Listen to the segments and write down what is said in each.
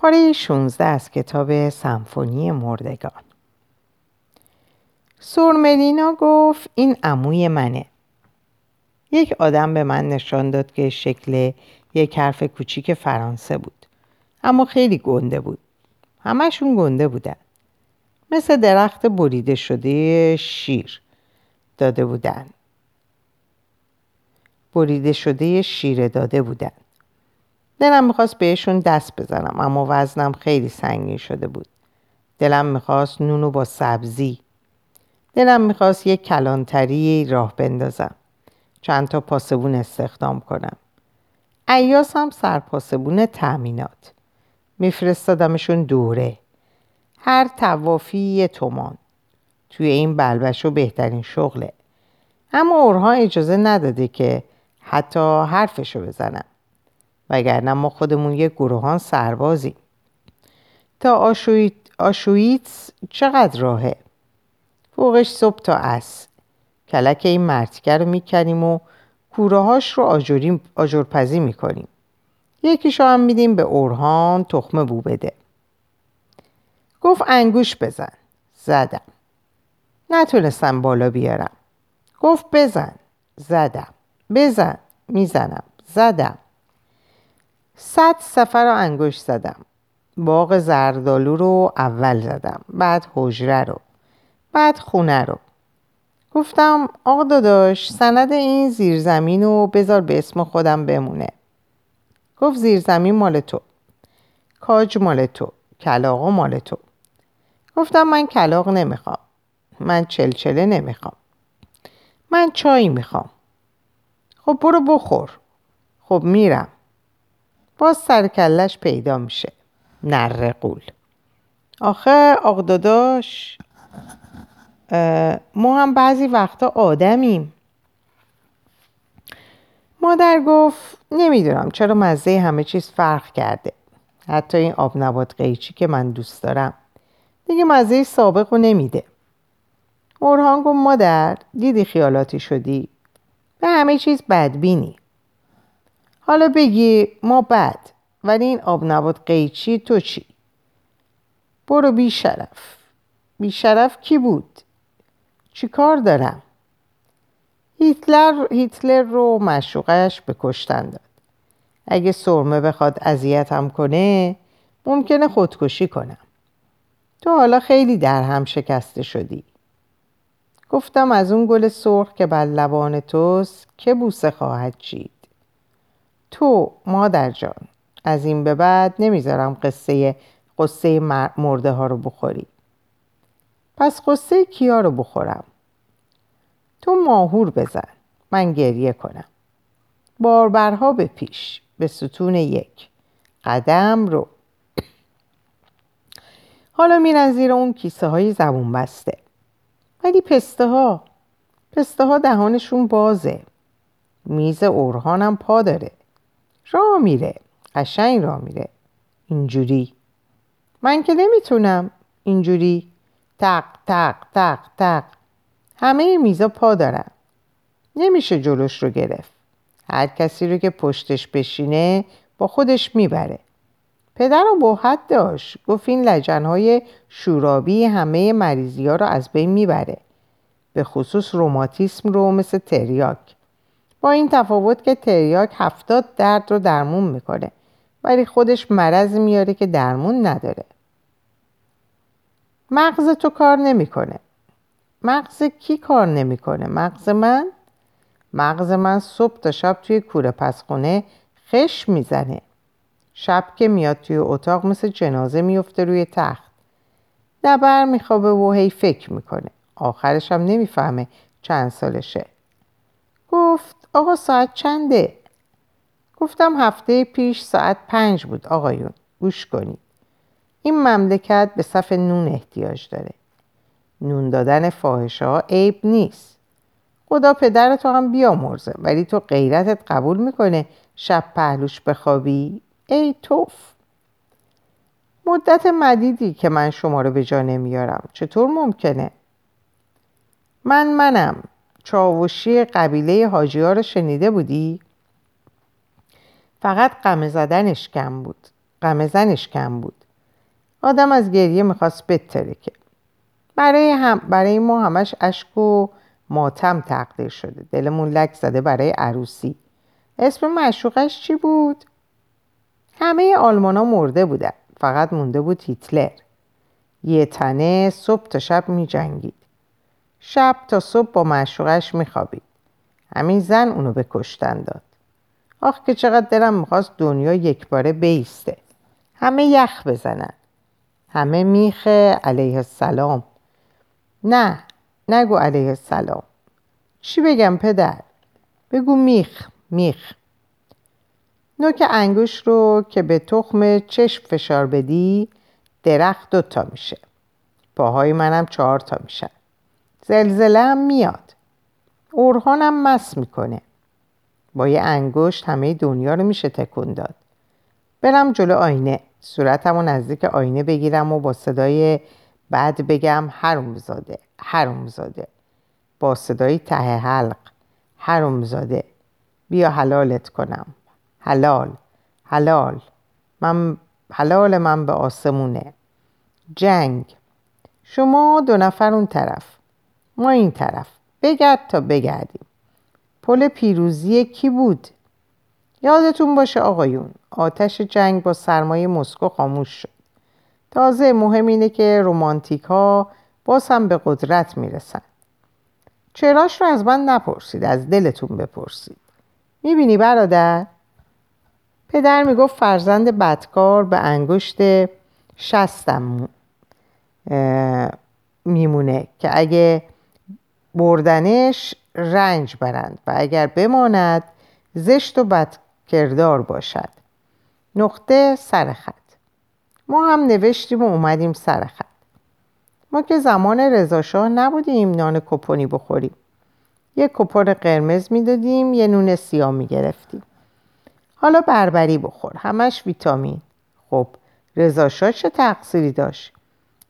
پاره 16 از کتاب سمفونی مردگان. سورملینا گفت این عموی منه. یک آدم به من نشان داد که شکل یک حرف کوچیک فرانسه بود اما خیلی گنده بود. همشون گنده بودن. مثل درخت بریده شده شیر داده بودن. بریده شده شیر داده بودن. دلم می‌خواست بهشون دست بزنم اما وزنم خیلی سنگین شده بود. دلم می‌خواست نونو با سبزی. دلم می‌خواست یک کلانتری راه بندازم. چند تا پاسبون استخدام کنم. ایاس هم سرپاسبون تأمینات. میفرستادمشون دوره. هر توافی یه تومان. توی این بلبشو بهترین شغله. اما اورها اجازه نداده که حتی حرفشو بزنم وگرنه ما خودمون یه گروهان سربازیم. تا آشویت آشویتس چقدر راهه؟ فوقش صبح تا از کلک این مرتیکه رو می‌کنیم و کوره هاش رو آجرپزی می‌کنیم. یکیشو هم میدیم به اورهان تخمه بو بده. گفت انگوش بزن. زدم. نتونستم بالا بیارم. گفت بزن. زدم. بزن. می‌زنم. زدم. صد سفر رو انگوش زدم. باغ زردالو رو اول زدم بعد حجره رو بعد خونه رو. گفتم آقا داداش سند این زیرزمین رو بذار به اسم خودم بمونه. گفت زیرزمین مال تو. کاج مال تو کلاغ مال تو. گفتم من کلاغ نمی‌خوام. من چلچله نمی‌خوام. من چای می‌خوام. خب برو بخور. خب میرم. باز سرکلش پیدا میشه. نرقول آخه آق داداش ما هم بعضی وقتا آدمیم. مادر گفت نمی‌دونم چرا مزه همه چیز فرق کرده. حتی این آب نبات قیچی که من دوست دارم. دیگه مزه سابق رو نمیده. اورهان گفت مادر دیدی خیالاتی شدی؟ به همه چیز بدبینی. حالا بگی ما بد ولی این آب نبات قیچی تو چی؟ برو بی شرف بی کی بود؟ چی کار دارم؟ هیتلر هیتلر رو مشوقش به کشتن داد. اگه سرمه بخواد اذیتم کنه ممکنه خودکشی کنم. تو حالا خیلی در هم شکسته شدی. گفتم از اون گل سرخ که بر لبان توست که بوسه خواهد چید؟ تو مادر جان از این به بعد نمی‌ذارم قصه قصه مرده ها رو بخوری. پس قصه کیا رو بخورم؟ تو ماهور بزن من گریه کنم. باربرها به پیش به ستون یک. قدم رو. حالا میرن زیر اون کیسه های زبون بسته. ولی پسته ها پسته ها دهانشون بازه. میز اورهانم پا داره. راه میره قشنگ راه میره. اینجوری. من که نمی‌تونم. اینجوری. تق تق تق تق. همه میزا پا دارن. نمیشه جلوش رو گرفت. هر کسی رو که پشتش بشینه با خودش می‌بره. پدر رو بحت داشت. گفت این لجنهای شورابی همه مریضی ها رو از بین می‌بره. به خصوص روماتیسم رو مثل تریاک. با این تفاوت که تریاک هفتاد درد رو درمون می‌کنه. ولی خودش مرض میاره که درمون نداره. مغز تو کار نمی‌کنه. مغز کی کار نمی‌کنه؟ مغز من؟ مغز من صبح تا شب توی کوره پسخونه خش می‌زنه. شب که میاد توی اتاق مثل جنازه میفته روی تخت. دبر میخوابه و هی فکر می‌کنه. آخرش هم نمی‌فهمه چند سالشه. گفت آقا ساعت چنده؟ گفتم هفته پیش ساعت پنج بود آقایون گوش کنید. این مملکت به صف نون احتیاج داره. نون دادن فاحشه ها عیب نیست. خدا پدر تو هم بیامرزه ولی تو غیرتت قبول می‌کنه شب پهلوش بخوابی؟ ای توف! مدت مدیدی که من شما رو به جا نمیارم. چطور ممکنه؟ من منم. چاوشی قبیله حاجی ها رو شنیده بودی؟ فقط قمه زدنش کم بود. غم زنش کم بود. آدم از گریه می‌خواست بترکه. برای, هم برای ما همش اشک و ماتم تقدیر شده. دلمون لک زده برای عروسی. اسم مشوقش چی بود؟ همه آلمان ها مرده بودن. فقط مونده بود هیتلر. یه تنه صبح تا شب می جنگید شب تا صبح با مشوقش می خوابید همین زن اونو به کشتن داد. آخ که چقدر دلم می‌خواست دنیا یک باره بیسته. همه یخ بزنن. همه میخه علیه السلام. نه نگو علیه السلام. چی بگم پدر؟ بگو میخ میخ. نوک انگوش رو که به تخم چشم فشار بدی درخت دوتا میشه. پاهای منم چهار تا میشن. زلزله هم میاد. اورهانم مس می‌کنه. با یه انگشت همه دنیا رو میشه تکون داد. برم جلو آینه. صورتم و نزدیک آینه بگیرم و با صدای بعد بگم هرومزاده هرومزاده با صدای ته حلق هرومزاده بیا حلالت کنم. حلال حلال. من حلال من به آسمونه. جنگ. شما دو نفر اون طرف. ما این طرف. بگرد تا بگردیم. پل پیروزی کی بود؟ یادتون باشه آقایون آتش جنگ با سرمایه مسکو خاموش شد. تازه مهم اینه که رومانتیک ها باز هم به قدرت می‌رسن. چراش رو از من نپرسید از دلتون بپرسید. می‌بینی برادر؟ پدر می‌گفت فرزند بدکار به انگشت شستم میمونه که اگه بردنش رنج برند و اگر بماند زشت و بدکردار باشد. نقطه سرخط ما هم نوشتیم و اومدیم سرخط ما که زمان رضاشاه نبودیم نان کپونی بخوریم. یه کپون قرمز می‌دادیم یه نون سیاه می‌گرفتیم. حالا بربری بخور همش ویتامین. خب رضاشاه چه تقصیری داشت؟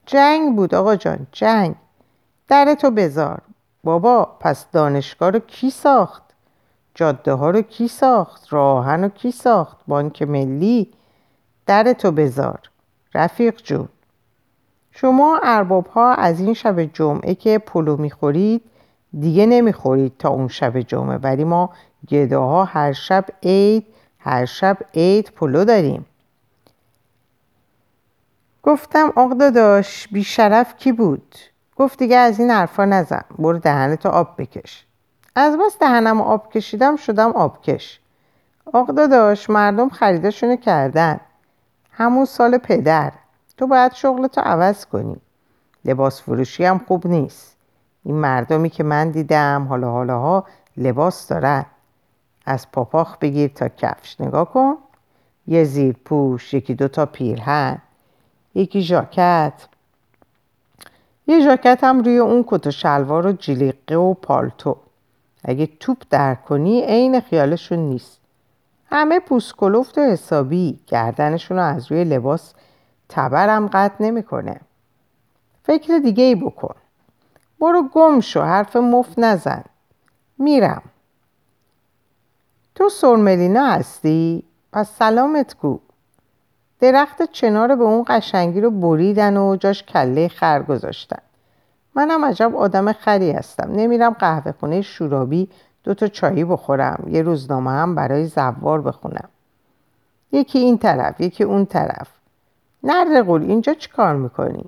جنگ بود آقا جان جنگ. در تو بذار. بابا پس دانشگاه رو کی ساخت؟ جاده ها رو کی ساخت؟ راهن رو کی ساخت؟ بانک ملی؟ در تو بذار. رفیق جون. شما ارباب ها از این شب جمعه که پلو می‌خورید دیگه نمی‌خورید تا اون شب جمعه. ولی ما گداها هر شب عید هر شب عید پلو داریم. گفتم آق داداش بیشرف کی بود؟ گفت دیگه از این حرفا نزن برو دهنتو آب بکش. از بس دهنم آب کشیدم شدم آبکش آق داداش مردم خریدشونو کردن. همون سال پدر. تو باید شغلتو عوض کنی. لباس فروشی هم خوب نیست. این مردمی که من دیدم حالا حالا ها لباس دارن. از پاپاخ بگیر تا کفش. نگاه کن. یه زیر پوش یکی دوتا پیرهن یکی ژاکت. یه هم روی اون کت و شلوار و جلیقه و پالتو. اگه توپ در کنی عین خیالشون نیست. همه پوسکلفت و حسابی گردنشون رو از روی لباس تبرم قطع نمی‌کنه. فکر دیگه ای بکن. برو گم شو حرف مفت نزن. میرم. تو سرملینا هستی؟ پس سلامت کو درخت چنار به اون قشنگی رو بریدن و جاش کله خر گذاشتن. منم عجب آدم خری هستم. نمیرم قهوه خونه شورابی دوتا چایی بخورم. یه روزنامه هم برای زوار بخونم. یکی این طرف یکی اون طرف. نره قول اینجا چی کار می‌کنی؟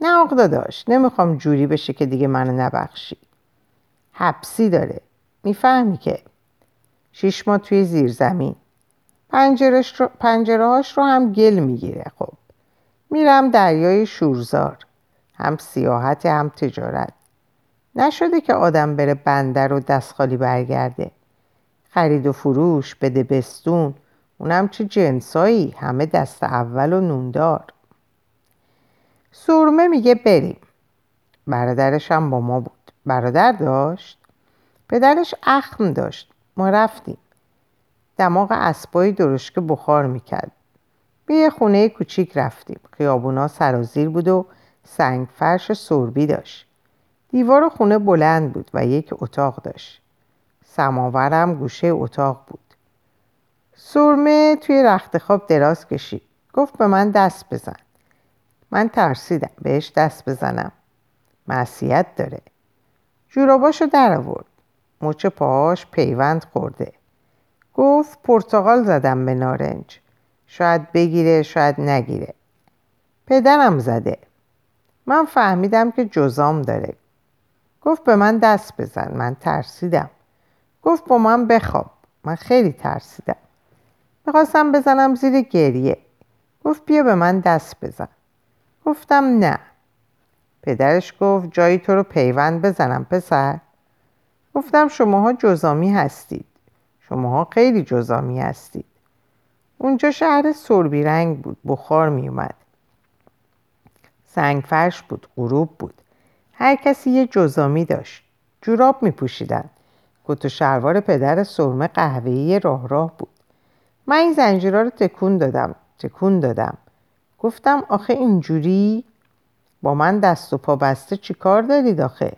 نه آقا داشت. نمی‌خوام جوری بشه که دیگه منو نبخشی. حبسی داره. می‌فهمی که. شیش ماه توی زیر زمین پنجره هاش رو هم گل می‌گیره. خب میرم دریای شورزار. هم سیاحت هم تجارت. نشده که آدم بره بندر و دست خالی برگرده. خرید و فروش بده بستون. اونم چه جنسایی؟ همه دست اول و نوندار سرمه میگه بریم. برادرش هم با ما بود. برادر داشت؟ پدرش اخم داشت. ما رفتیم. دماغ اسبای درشکه بخار می‌کرد. به یه خونه کوچیک رفتیم. خیابونا سرازیر بود و سنگ فرش سربی داشت. دیوار خونه بلند بود و یک اتاق داشت. سماورم گوشه اتاق بود. سرمه توی رخت خواب دراز کشید. گفت به من دست بزن. من ترسیدم. بهش دست بزنم. معصیت داره. جوراباشو در آورد. مچ پاهاش پیوند خورده. گفت پرتغال زدم به نارنج. شاید بگیره شاید نگیره. پدرم زده. من فهمیدم که جزام داره. گفت به من دست بزن. من ترسیدم. گفت با من بخواب. من خیلی ترسیدم. می‌خواستم بزنم زیر گریه. گفت بیا به من دست بزن. گفتم نه. پدرش گفت جایی تو رو پیوند بزنم پسر. گفتم شماها جزامی هستید. شماها خیلی جزامی هستید. اونجا شهر سربی رنگ بود بخار می اومد. سنگ فرش بود غروب بود. هر کسی یه جزامی داشت. جوراب می پوشیدن. کت و شلوار پدر سرمه قهوه‌ای راه راه بود. من این زنجیرها رو تکون دادم تکون دادم. گفتم آخه اینجوری؟ با من دست و پا بسته چی کار دارید آخه؟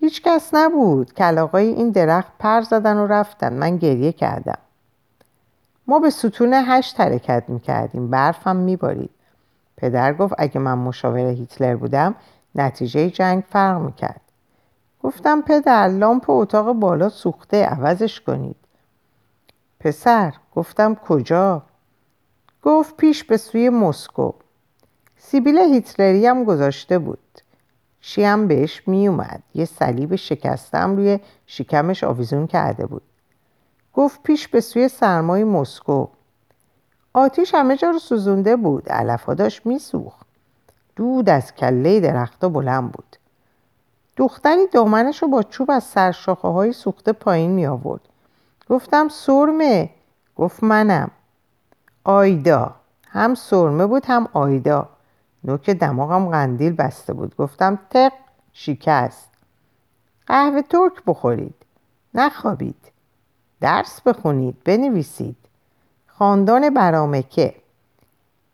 هیچ کس نبود. کلاقای این درخت پر زدن و رفتن. من گریه کردم. ما به ستون هشت حرکت می‌کردیم. برفم میبارید. پدر گفت اگه من مشاور هیتلر بودم نتیجه جنگ فرق می‌کرد. گفتم پدر لامپ اتاق بالا سوخته عوضش کنید. پسر گفتم کجا؟ گفت پیش به سوی مسکو. سیبیل هیتلری هم گذاشته بود. چی هم بهش می اومد یه صلیب شکستم روی شکمش آویزون کرده بود. گفت پیش به سوی سرمای مسکو. آتیش همه جا رو سوزونده بود. علفا داشت میسوخت. دود از کله درختا بلند بود. دختری دامنش رو با چوب از سرشاخه های سوخته پایین می آورد گفتم سرمه؟ گفت منم. آیدا. هم سرمه بود هم آیدا. نوک دماغم قندیل بسته بود. گفتم تق شکست. قهوه ترک بخورید. نخوابید. درس بخونید. بنویسید. خاندان برامکه.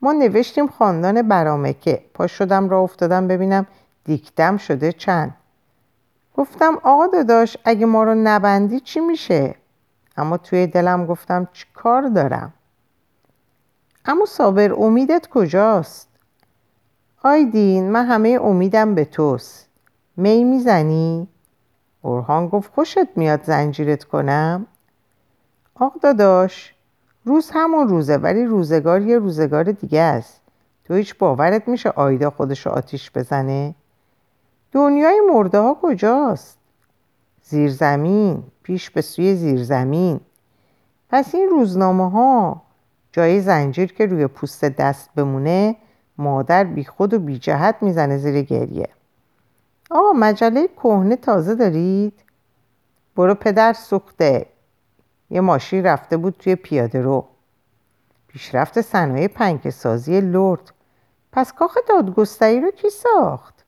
ما نوشتیم خاندان برامکه. پا شدم را افتادم ببینم دیکتم شده چند. گفتم آقا داداش اگه ما رو نبندی چی میشه؟ اما توی دلم گفتم چی کار دارم؟ اما صابر امیدت کجاست؟ آیدین من همه امیدم به توست می می‌زنی؟ اورهان گفت خوشت میاد زنجیرت کنم؟ آق داداش روز همون روزه ولی روزگار یه روزگار دیگه است تو هیچ باورت میشه آیدا خودشو آتیش بزنه؟ دنیای مرده ها کجاست؟ زیرزمین پیش به سوی زیرزمین پس این روزنامه ها جای زنجیر که روی پوست دست بمونه مادر بی خود و بی جهت می‌زنه زیر گریه آقا مجله کهنه تازه دارید؟ برو پدر سوخته یه ماشین رفته بود توی پیاده رو پیشرفت صنایع پنکسازی لرد پس کاخ دادگستری رو کی ساخت؟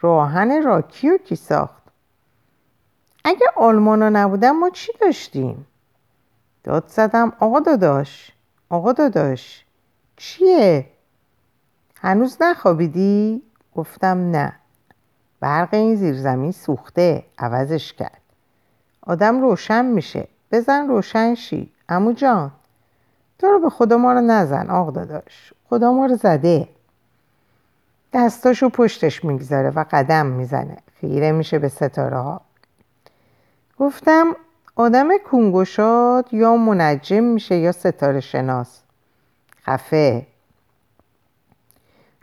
راهن راکی رو کی ساخت؟ اگه آلمانا نبودن ما چی داشتیم؟ داد زدم آقا داداش آقا داداش چیه؟ هنوز نخوابیدی؟ گفتم نه. برق این زیرزمین سوخته. عوضش کرد. آدم روشن میشه. بزن روشن شی. امو جان. تو رو به خدا ما رو نزن آق داداش. خدا ما رو زده. دستاشو پشتش می‌گذاره و قدم می‌زنه. خیره میشه به ستاره ها. گفتم آدم کنگوشاد یا منجم میشه یا ستاره شناس. خفه.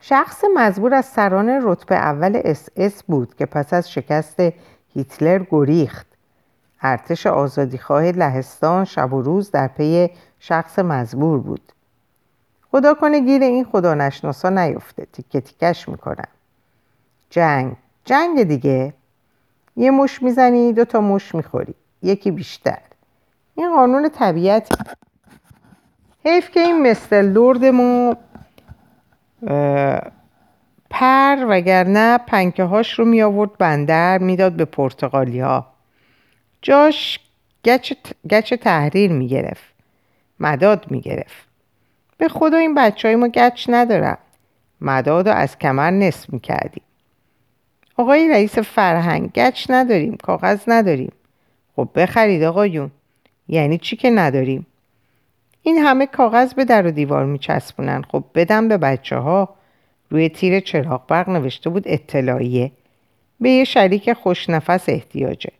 شخص مزبور از سران رتبه اول اس اس بود که پس از شکست هیتلر گریخت. ارتش آزادیخواه لهستان شب و روز در پی شخص مزبور بود. خدا کنه گیر این خدا نشناسا نیفته تیکه تیکش می‌کنن جنگ جنگ دیگه. یه مش می‌زنی دو تا مش می‌خوری. یکی بیشتر. این قانون طبیعت. حیف که این مثل لردمو پر وگرنه پنکه هاش رو می آورد بندر می‌داد به پرتغالی ها جاش گچ, گچ تحریر می گرفت. مداد می گرفت. به خدا این بچه های ما گچ ندارن. مداد رو از کمر نصف می کردیم. آقای رئیس فرهنگ گچ نداریم کاغذ نداریم. خب بخرید آقایون. یعنی چی که نداریم؟ این همه کاغذ به در و دیوار میچسبونن. خب بدم به بچه ها روی تیر چراغ برق نوشته بود اطلاعیه. به یه شریک خوشنفس احتیاجه.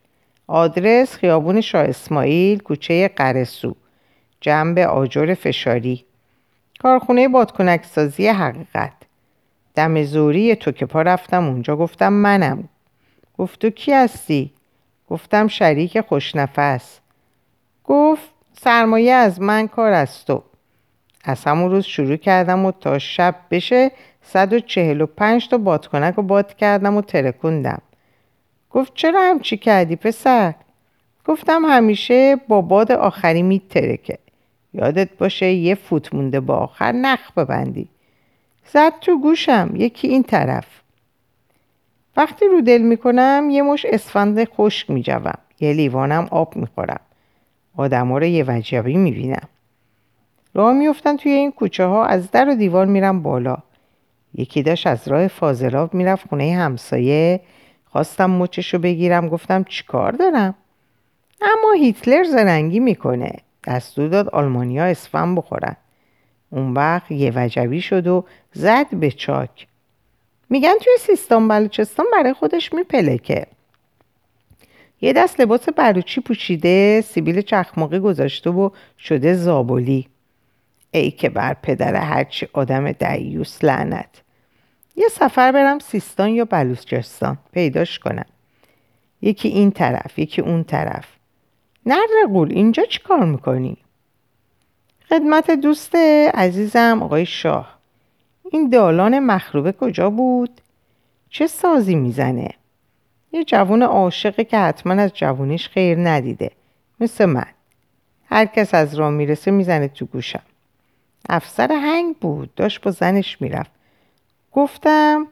آدرس خیابون شاه اسماعیل کوچه قرسو. جنب آجر فشاری. کارخونه بادکنک سازی حقیقت. دم زوری تو که پا رفتم اونجا. گفتم منم. گفت تو کی هستی؟ گفتم شریک خوشنفس گفت سرمایه از من کار از تو از همون روز شروع کردم و تا شب بشه 145 تا بادکنک رو باد کردم و ترکوندم. گفت چرا همچی کردی پسر؟ گفتم همیشه با باد آخری میترکه یادت باشه یه فوت مونده با آخر نخ ببندی. زد تو گوشم یکی این طرف. وقتی رو دل می‌کنم یه مش اسفند خشک میجوم. یه لیوانم آب می‌خورم. آدم رو یه وجبی می‌بینم راه میفتن توی این کوچه ها از در و دیوار میرم بالا. یکی داشت از راه فاضلاب می‌رفت خونه همسایه. خواستم مچشو بگیرم گفتم چیکار دارم؟ اما هیتلر زرنگی می‌کنه. دستور داد آلمانیا اسفن بخورن. اون وقت یه وجبی شد و زد به چاک. میگن توی سیستان بلوچستان برای خودش میپلکه. یه دست لباس بروچی پوشیده سیبیل چخماقی گذاشته و شده زابلی ای که بر پدر هرچی آدم دیوس لعنت یه سفر برم سیستان یا بلوچستان پیداش کنم یکی این طرف یکی اون طرف نره قول اینجا چی کار می‌کنی؟ خدمت دوست عزیزم آقای شاه این دالان مخروبه کجا بود؟ چه سازی می‌زنه؟ یه جوون عاشقه که حتما از جوونیش خیر ندیده. مثل من. هر کس از راه می‌رسه می‌زنه تو گوشم. افسر هنگ بود. داشت با زنش می‌رفت. گفتم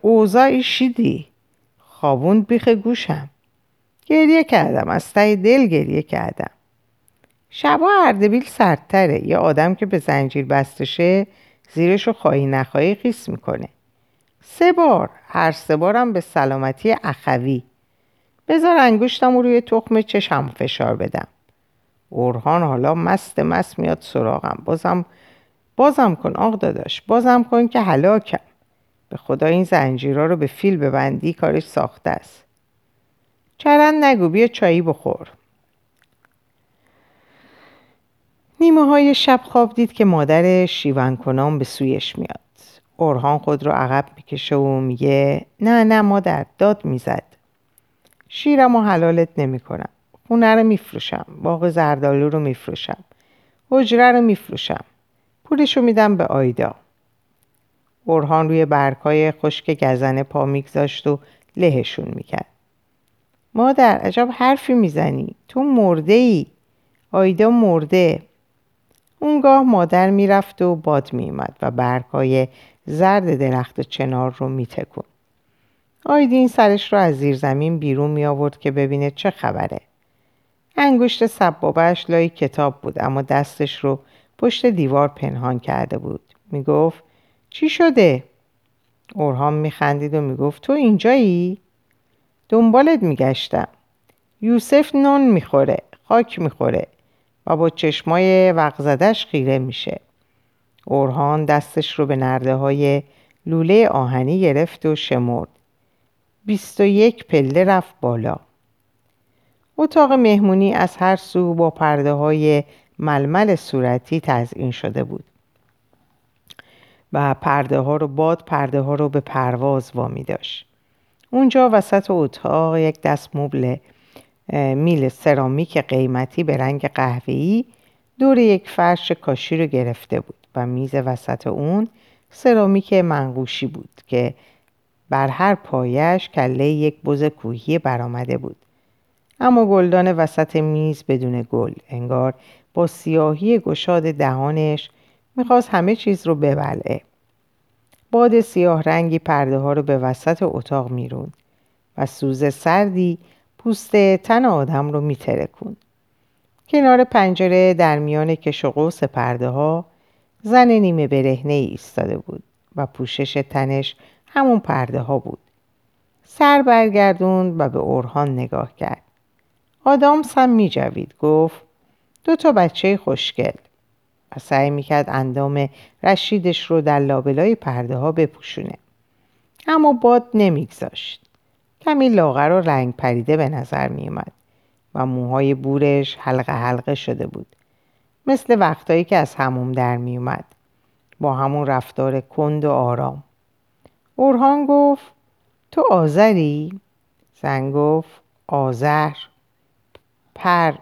اوضاعی شیدی؟ خوابوند بیخ گوشم. گریه کردم. از ته دل گریه کردم. شبا اردبیل سردتره. یه آدم که به زنجیر بستشه زیرشو خواهی نخواهی خیس می‌کنه. سه بار. هر سه بارم به سلامتی اخوی. بذار انگشتم روی تخم چشم فشار بدم. اورهان حالا مست مست میاد سراغم. بازم بازم کن آق داداش. بازم کن که هلاکم. به خدا این زنجیرها رو به فیل ببندی کارش ساخته است. چرند نگو بیا چایی بخور. نیمه های شب خواب دید که مادر شیون کنام به سویش میاد. اورهان خود رو عقب می‌کشه و میگه نه نه مادر داد می‌زد. شیرم و حلالت نمی‌کنم. خونه رو میفروشم باغ زردالو رو میفروشم حجره رو میفروشم. پولشو میدم به آیدا. اورهان روی برگهای خشک گزنه پا میگذاشت و لهشون می‌کرد. مادر عجب حرفی می‌زنی. تو مرده ای آیدا مرده. اونگاه مادر می‌رفت و باد میومد و برگهای زرد درخت چنار رو میتکون. آیدین سرش رو از زیر زمین بیرون می آورد که ببینه چه خبره. انگشت سبابش لای کتاب بود اما دستش رو پشت دیوار پنهان کرده بود. می‌گفت چی شده؟ اورهام میخندید و می‌گفت تو اینجایی؟ دنبالت میگشتم. یوسف نون می‌خوره خاک می‌خوره. و با چشمای وقزدش خیره میشه. اورهان دستش رو به نرده های لوله آهنی گرفت و شمرد. بیست و یک پله رفت بالا. اتاق مهمونی از هر سو با پرده های ململ صورتی تزئین شده بود. و پرده ها رو باد پرده ها رو به پرواز وامی داشت. اونجا وسط اتاق یک دست مبل میل سرامیک قیمتی به رنگ قهوه‌ای دور یک فرش کاشی رو گرفته بود. و میز وسط اون سرامیک منقوشی بود که بر هر پایش کله یک بز کوهی برآمده بود. اما گلدان وسط میز بدون گل انگار با سیاهی گشاد دهانش می‌خواست همه چیز رو ببلعه. باد سیاه رنگی پرده ها رو به وسط اتاق میرون و سوز سردی پوست تن آدم رو میترکون کنار پنجره در میان کش و قوس پرده ها زن نیمه برهنه ای ایستاده بود و پوشش تنش همون پرده ها بود. سر برگردوند و به اورهان نگاه کرد. آدامس هم می جوید گفت دو تا بچه خوشگل. و سعی می‌کرد اندام رشیدش رو در لابلای پرده ها بپوشونه. اما باد نمیگذاشت. کمی لاغر و رنگ پریده به نظر میومد و موهای بورش حلقه حلقه شده بود. مثل وقتایی که از هموم در میومد با همون رفتار کند و آرام. اورهان گفت تو آذری؟ زن گفت آذر پر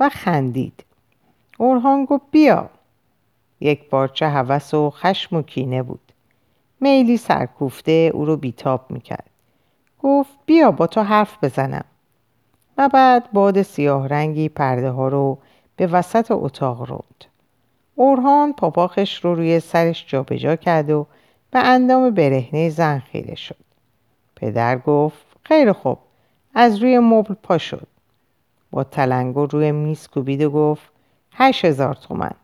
و خندید. اورهان گفت بیا. یک بارچه هوس و خشم و کینه بود. میلی سرکوفته او رو بیتاب می‌کرد. گفت بیا با تو حرف بزنم. و بعد باد سیاه رنگی پرده ها رو به وسط اتاق رود. اورهان پاپاخش رو روی سرش جابجا جا کرد و به اندام برهنه زن خیره شد. پدر گفت خیلی خوب از روی مبل پا شد. با تلنگر روی میز کوبید و گفت هشت هزار تومن.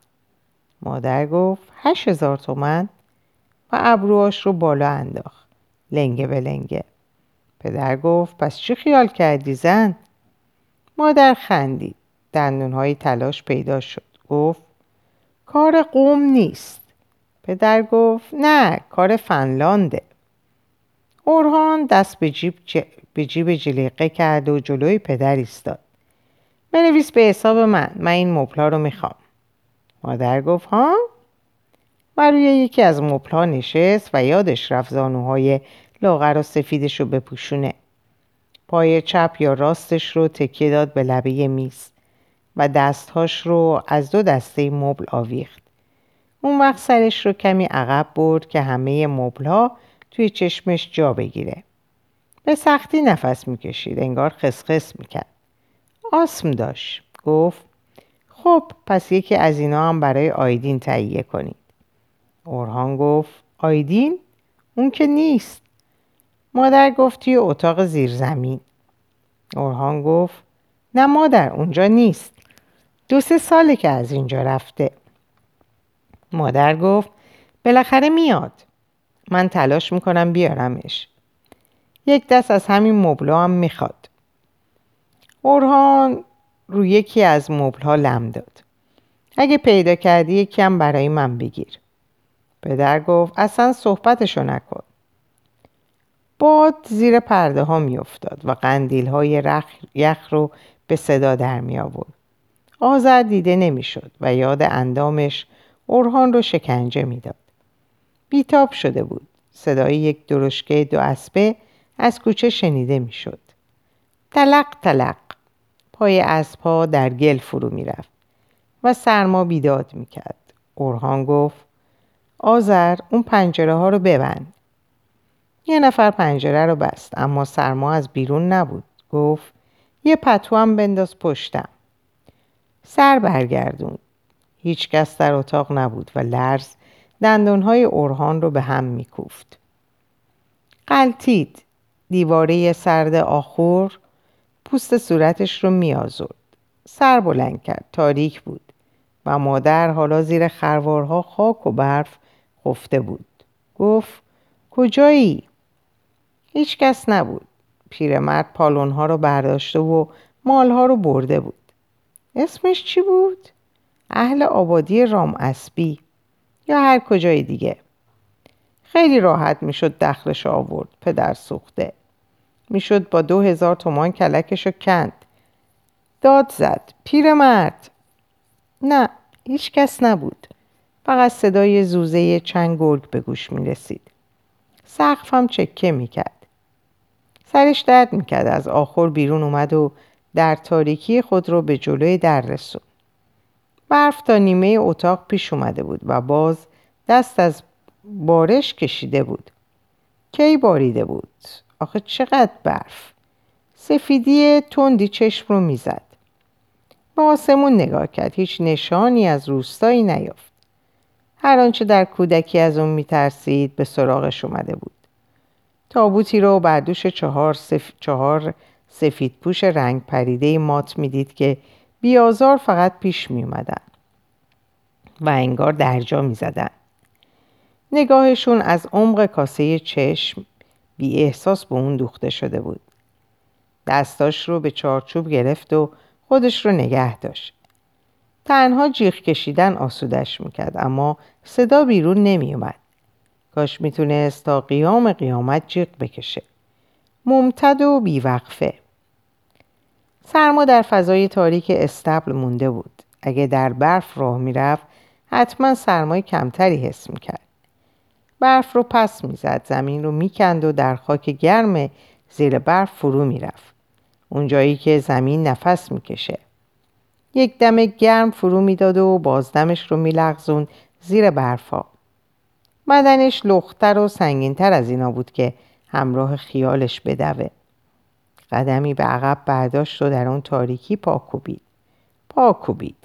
مادر گفت هشت هزار تومن؟ و ابروهاش رو بالا انداخت. لنگه به لنگه. پدر گفت پس چی خیال کردی زن؟ مادر خندید. دندونهای تلاش پیدا شد. گفت کار قوم نیست. پدر گفت نه کار فنلانده. اورهان دست به جیب, به جیب جلیقه کرد و جلوی پدر ایستاد. بنویس به حساب من من این مبلا رو می‌خوام. مادر گفت ها؟ و روی یکی از مبلا نشست و یادش رفت زانوهای لاغر و سفیدش رو بپوشونه. پای چپ یا راستش رو تکیه داد به لبه میز. و دستهاش رو از دو دسته مبل آویخت. اون وقت سرش رو کمی عقب برد که همه مبلها توی چشمش جا بگیره. به سختی نفس می‌کشید انگار خسخس می‌کرد. آسم داشت. گفت خب پس یکی از اینا هم برای آیدین تهیه کنید. اورهان گفت آیدین؟ اون که نیست. مادر گفت توی اتاق زیرزمین. اورهان گفت نه مادر اونجا نیست. دو سه ساله که از اینجا رفته. مادر گفت بالاخره میاد. من تلاش می‌کنم بیارمش. یک دست از همین مبلا هم می‌خواد. اورهان رو یکی از مبلها لم داد. اگه پیدا کردی یکی هم برای من بگیر. پدر گفت اصلا صحبتشو نکن. باد زیر پرده ها می افتاد و قندیل های یخ رو به صدا در می آورد. آذر دیده نمی‌شد و یاد اندامش اورهان رو شکنجه می‌داد. بیتاب شده بود. صدای یک درشکه دو اسبه از کوچه شنیده می‌شد. تلق تلق پای اسبها در گل فرو می‌رفت و سرما بیداد می‌کرد. اورهان گفت آذر اون پنجره ها رو ببند. یه نفر پنجره رو بست اما سرما از بیرون نبود. گفت یه پتو هم بنداز پشتم. سر برگردون. هیچ کس در اتاق نبود و لرز دندونهای اورهان رو به هم میکوفت. قلتید. دیواره سرد آخور پوست صورتش رو میازرد. سر بلند کرد. تاریک بود. و مادر حالا زیر خروارها خاک و برف خفته بود. گفت کجایی؟ هیچ کس نبود. پیرمرد پالونها رو برداشته و مالها رو برده بود. اسمش چی بود؟ اهل آبادی رام اسبی یا هر کجای دیگه. خیلی راحت می‌شد دخلش آورد پدر سوخته. می‌شد با دو هزار تومان کلکشو کند. داد زد. پیرمرد. نه هیچ کس نبود. فقط صدای زوزه چند گرگ به گوش می رسید. سقف هم چکه می کرد. سرش درد می کرد. از آخر بیرون اومد و در تاریکی خود رو به جلوی در رسون. برف تا نیمه اتاق پیش اومده بود و باز دست از بارش کشیده بود. کی باریده بود؟ آخه چقدر برف؟ سفیدی تندی چشم رو می‌زد. به آسمون نگاه کرد. هیچ نشانی از روستایی نیافت. هر آنچه در کودکی از اون میترسید به سراغش اومده بود. تابوتی رو بر دوش چهار, سف... چهار سفید پوش رنگ پریده مات می‌دید که بیازار فقط پیش می اومدن و انگار درجا می زدن. نگاهشون از عمق کاسه چشم بی احساس به اون دوخته شده بود. دستاش رو به چارچوب گرفت و خودش رو نگه داشت. تنها جیغ کشیدن آسودش می‌کرد اما صدا بیرون نمیومد کاش می‌تونست تا قیام قیامت جیغ بکشه ممتد و بیوقفه سرما در فضای تاریک استبل مونده بود. اگه در برف راه می‌رفت حتما سرمای کمتری حس می‌کرد. برف رو پس می‌زد زمین رو می‌کند و در خاک گرم زیر برف فرو می‌رفت. اونجایی که زمین نفس می‌کشه. یک دم گرم فرو می‌داد و بازدمش رو میلغزون زیر برفا بدنش لختر و سنگینتر از اینا بود که همراه خیالش بدوه. قدمی به عقب برداشت و در اون تاریکی پا کوبید. پا کوبید.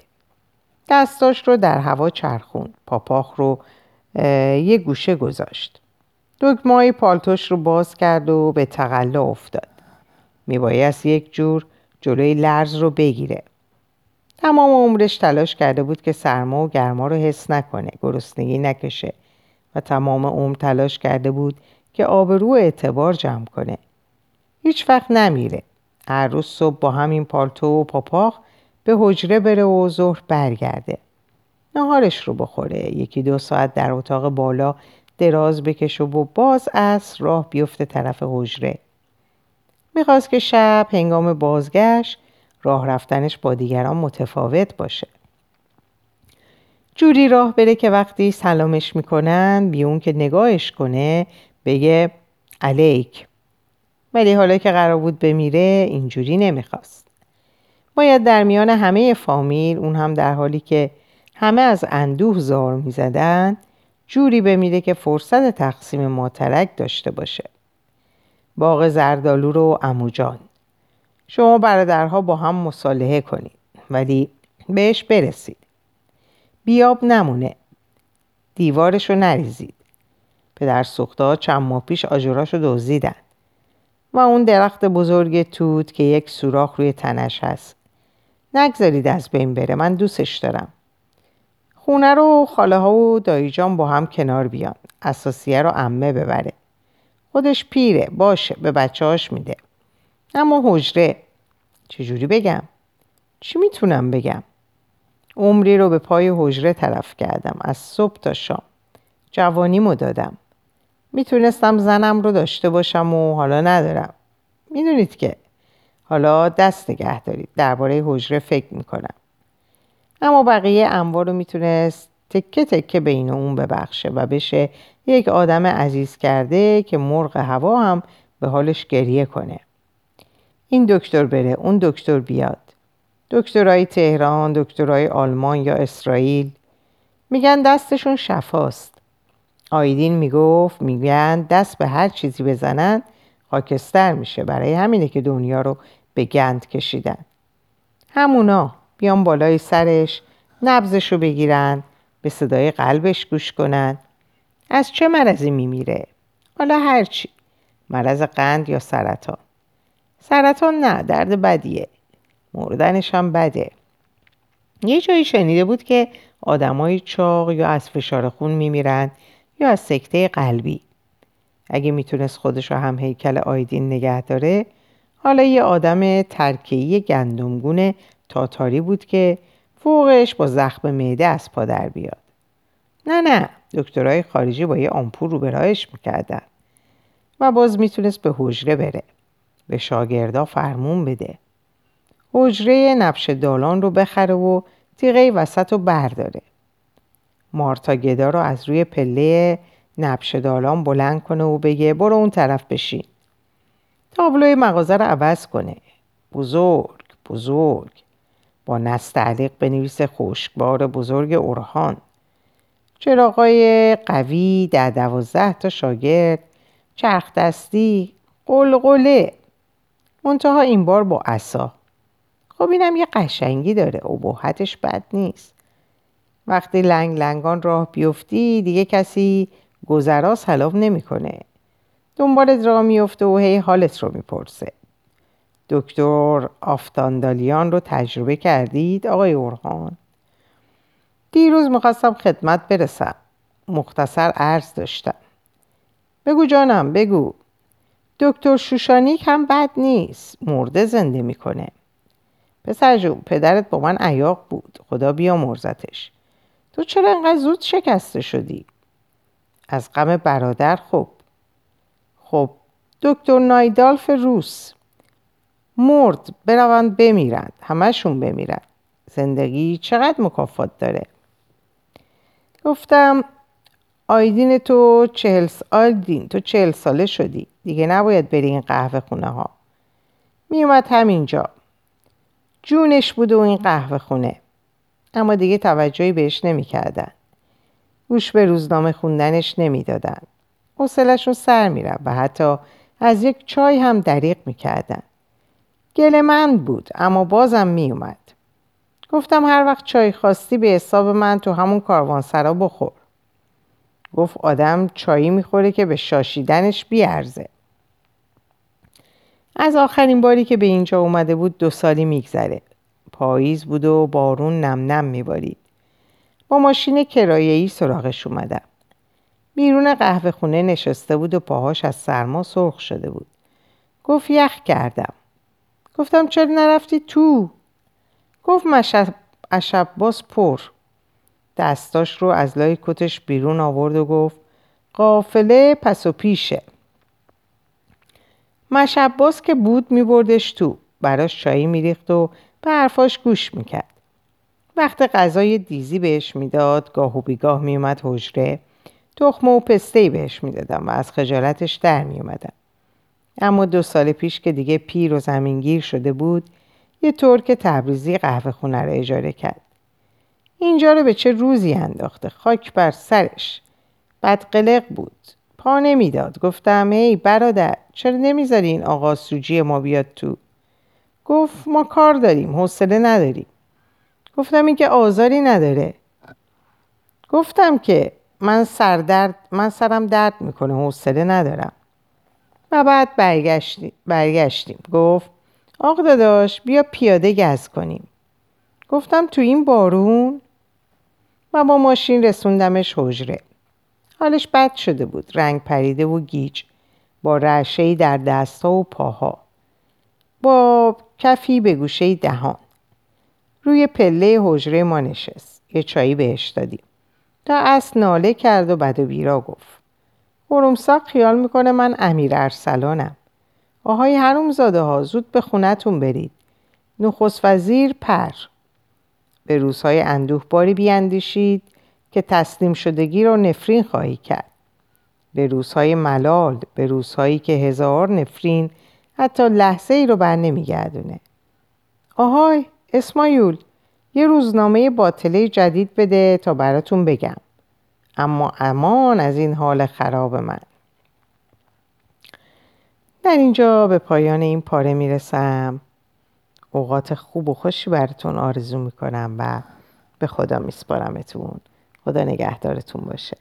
دستاش رو در هوا چرخون پاپاخ رو یه گوشه گذاشت. دکمای پالتوش رو باز کرد و به تقلا افتاد. میبایست یک جور جلوی لرز رو بگیره. تمام عمرش تلاش کرده بود که سرما و گرما رو حس نکنه گرسنگی نکشه. و تمام عمر تلاش کرده بود که آبرو اعتبار جمع کنه. هیچ وقت نمیره. هر روز صبح با همین پالتو و پاپاخ به حجره بره و ظهر برگرده. نهارش رو بخوره. یکی دو ساعت در اتاق بالا دراز بکشه و باز از راه بیفته طرف حجره. می‌خواست که شب هنگام بازگشت راه رفتنش با دیگران متفاوت باشه. جوری راه بره که وقتی سلامش می‌کنن بیون که نگاهش کنه بگه علیک. ولی حالا که قرار بود بمیره اینجوری نمی‌خواست. باید در میان همه فامیل اون هم در حالی که همه از اندوه زار می‌زدن جوری بمیره که فرصت تقسیم ماترک داشته باشه. باغ زردالو رو اموجان شما برادرها با هم مصالحه کنید ولی بهش برسید. بیاب نمونه. دیوارش رو نریزید. پدر سوخته چند ماه پیش آجوراش رو دزدیدن. و اون درخت بزرگ توت که یک سوراخ روی تنش هست. نگذارید از بین بره من دوستش دارم. خونه رو خاله ها و دایجان با هم کنار بیان. اساسیه رو امه ببره. خودش پیره باشه به بچه هاش میده. اما حجره چجوری بگم؟ چی می‌تونم بگم؟ عمری رو به پای حجره طرف کردم از صبح تا شام. جوانیمو دادم. می‌تونستم زنم رو داشته باشم و حالا ندارم. می‌دونید که حالا دست نگه دارید درباره حجره فکر می‌کنم. اما بقیه انوار رو می‌تونست تکه تکه بین اون ببخشه و بشه یک آدم عزیز کرده که مرغ هوا هم به حالش گریه کنه. این دکتر بره اون دکتر بیاد. دکترای تهران دکترای آلمان یا اسرائیل. میگن دستشون شفاست. آیدین می‌گفت میگن دست به هر چیزی بزنن خاکستر میشه برای همینه که دنیا رو به گند کشیدن. همونا بیان بالای سرش نبزش رو بگیرن به صدای قلبش گوش کنن. از چه مرضی میمیره؟ حالا هرچی مرض قند یا سرطان؟ سرطان نه درد بدیه. مردنش هم بده. یه جایی شنیده بود که آدمای چاق یا از فشار خون میمیرن. یا از سکته قلبی. اگه می‌تونست خودش رو هم هیکل آیدین نگه داره حالا یه آدم ترکیی گندمگون تاتاری بود که فوقش با زخم معده از پا در بیاد. نه نه دکترهای خارجی با یه آمپور رو برایش می‌کردن و باز می‌تونست به حجره بره. به شاگردا فرمون بده. حجره نبش دالان رو بخره و تیغه وسط رو برداره. مارتا گدا رو از روی پله نبش دالان بلند کنه و بگه برو اون طرف بشین. تابلوی مغازه رو عوض کنه. بزرگ بزرگ. با نستعلیق بنویسه خشکبار بزرگ اورهان. چراغای قوی در دوازده تا شاگرد چرخ دستی قلقله. منتها این بار با عصا. خب اینم یه قشنگی داره ابهتش بد نیست. وقتی لنگ لنگان راه بیفتی دیگه کسی گذرا سلام نمی‌کنه. دنبالت راه میفته و هی حالت رو می‌پرسه. دکتر آفتاندالیان رو تجربه کردید آقای اورهان دیروز می‌خواستم خدمت برسم. مختصر عرض داشتم. بگو جانم بگو. دکتر شوشانیک هم بد نیست مرده زنده می‌کنه. پسر جون پدرت با من عیاق بود. خدا بیا مرزتش تو چرا انقدر زود شکسته شدی؟ از غم برادر خب خب دکتر نایدالف روس. مرد بروند بمیرند. همشون بمیرند زندگی چقدر مکافات داره؟ گفتم آیدین تو چهل آیدین تو چهل ساله شدی. دیگه نباید بری این قهوه خونه ها میومد همینجا. جونش بود و این قهوه خونه. اما دیگه توجهی بهش نمی‌کردن. گوش به روزنامه خوندنش نمی‌دادن. حوصلهشون سر می‌رفت و حتی از یک چای هم دریق می‌کردن. گل من بود اما بازم میومد گفتم هر وقت چای خواستی به حساب من تو همون کاروانسرا بخور. گفت آدم چایی می‌خوره که به شاشیدنش بیارزه از آخرین باری که به اینجا اومده بود دو سالی میگذره. پاییز بود و بارون نم نم میبارید. با ماشین کرایه‌ای سراغش اومدم. بیرون قهوه خونه نشسته بود و پاهاش از سرما سرخ شده بود. گفت یخ کردم. گفتم چرا نرفتی تو؟ گفت مشب باز پر. دستاش رو از لای کتش بیرون آورد و گفت قافله پس و پیشه. مشباز که بود میبردش تو. براش چایی میریخت و به حرفاش گوش می‌کرد. وقت غذای دیزی بهش می‌داد گاه و بیگاه میومد حجره. تخم و پسته بهش می‌دادم و از خجالتش در میومدم اما دو سال پیش که دیگه پیر و زمینگیر شده بود یه ترک تبریزی قهوه خونه رو اجاره کرد. اینجا رو به چه روزی انداخته؟ خاک بر سرش. بدقلق بود. پا نمی‌داد. گفتم ای برادر چرا نمی‌ذاری این آقا سوجی ما بیاد تو گفت ما کار داریم حوصله نداریم. گفتم این که آزاری نداره. گفتم که من سردرد من سرم درد می‌کنه حوصله ندارم. و بعد برگشتیم, برگشتیم. گفت آق داداش بیا پیاده گز کنیم. گفتم تو این بارون؟ و با ماشین رسوندمش حجره. حالش بد شده بود. رنگ پریده و گیج با رعشهی در دستها و پاها. با کفی به گوشه دهان. روی پله حجره ما نشست. یه چایی بهش دادیم. تا اصل ناله کرد و بد و بیرا گفت. خیال می‌کنه من امیر ارسلانم. آهای هروم زاده ها زود به خونتون برید. نخست وزیر پر. به روزهای اندوه باری بیاندیشید که تسلیم شدگی را نفرین خواهی کرد. به روزهای ملال به روزهایی که هزار نفرین حتی لحظه ای رو بر نمیگردونه. آهای اسمایول یه روزنامه باطله جدید بده تا براتون بگم. اما امان از این حال خراب من. در اینجا به پایان این پاره می‌رسم. اوقات خوب و خوشی براتون آرزو می‌کنم و به خدا میسپارمتون. خدا نگهدارتون باشه.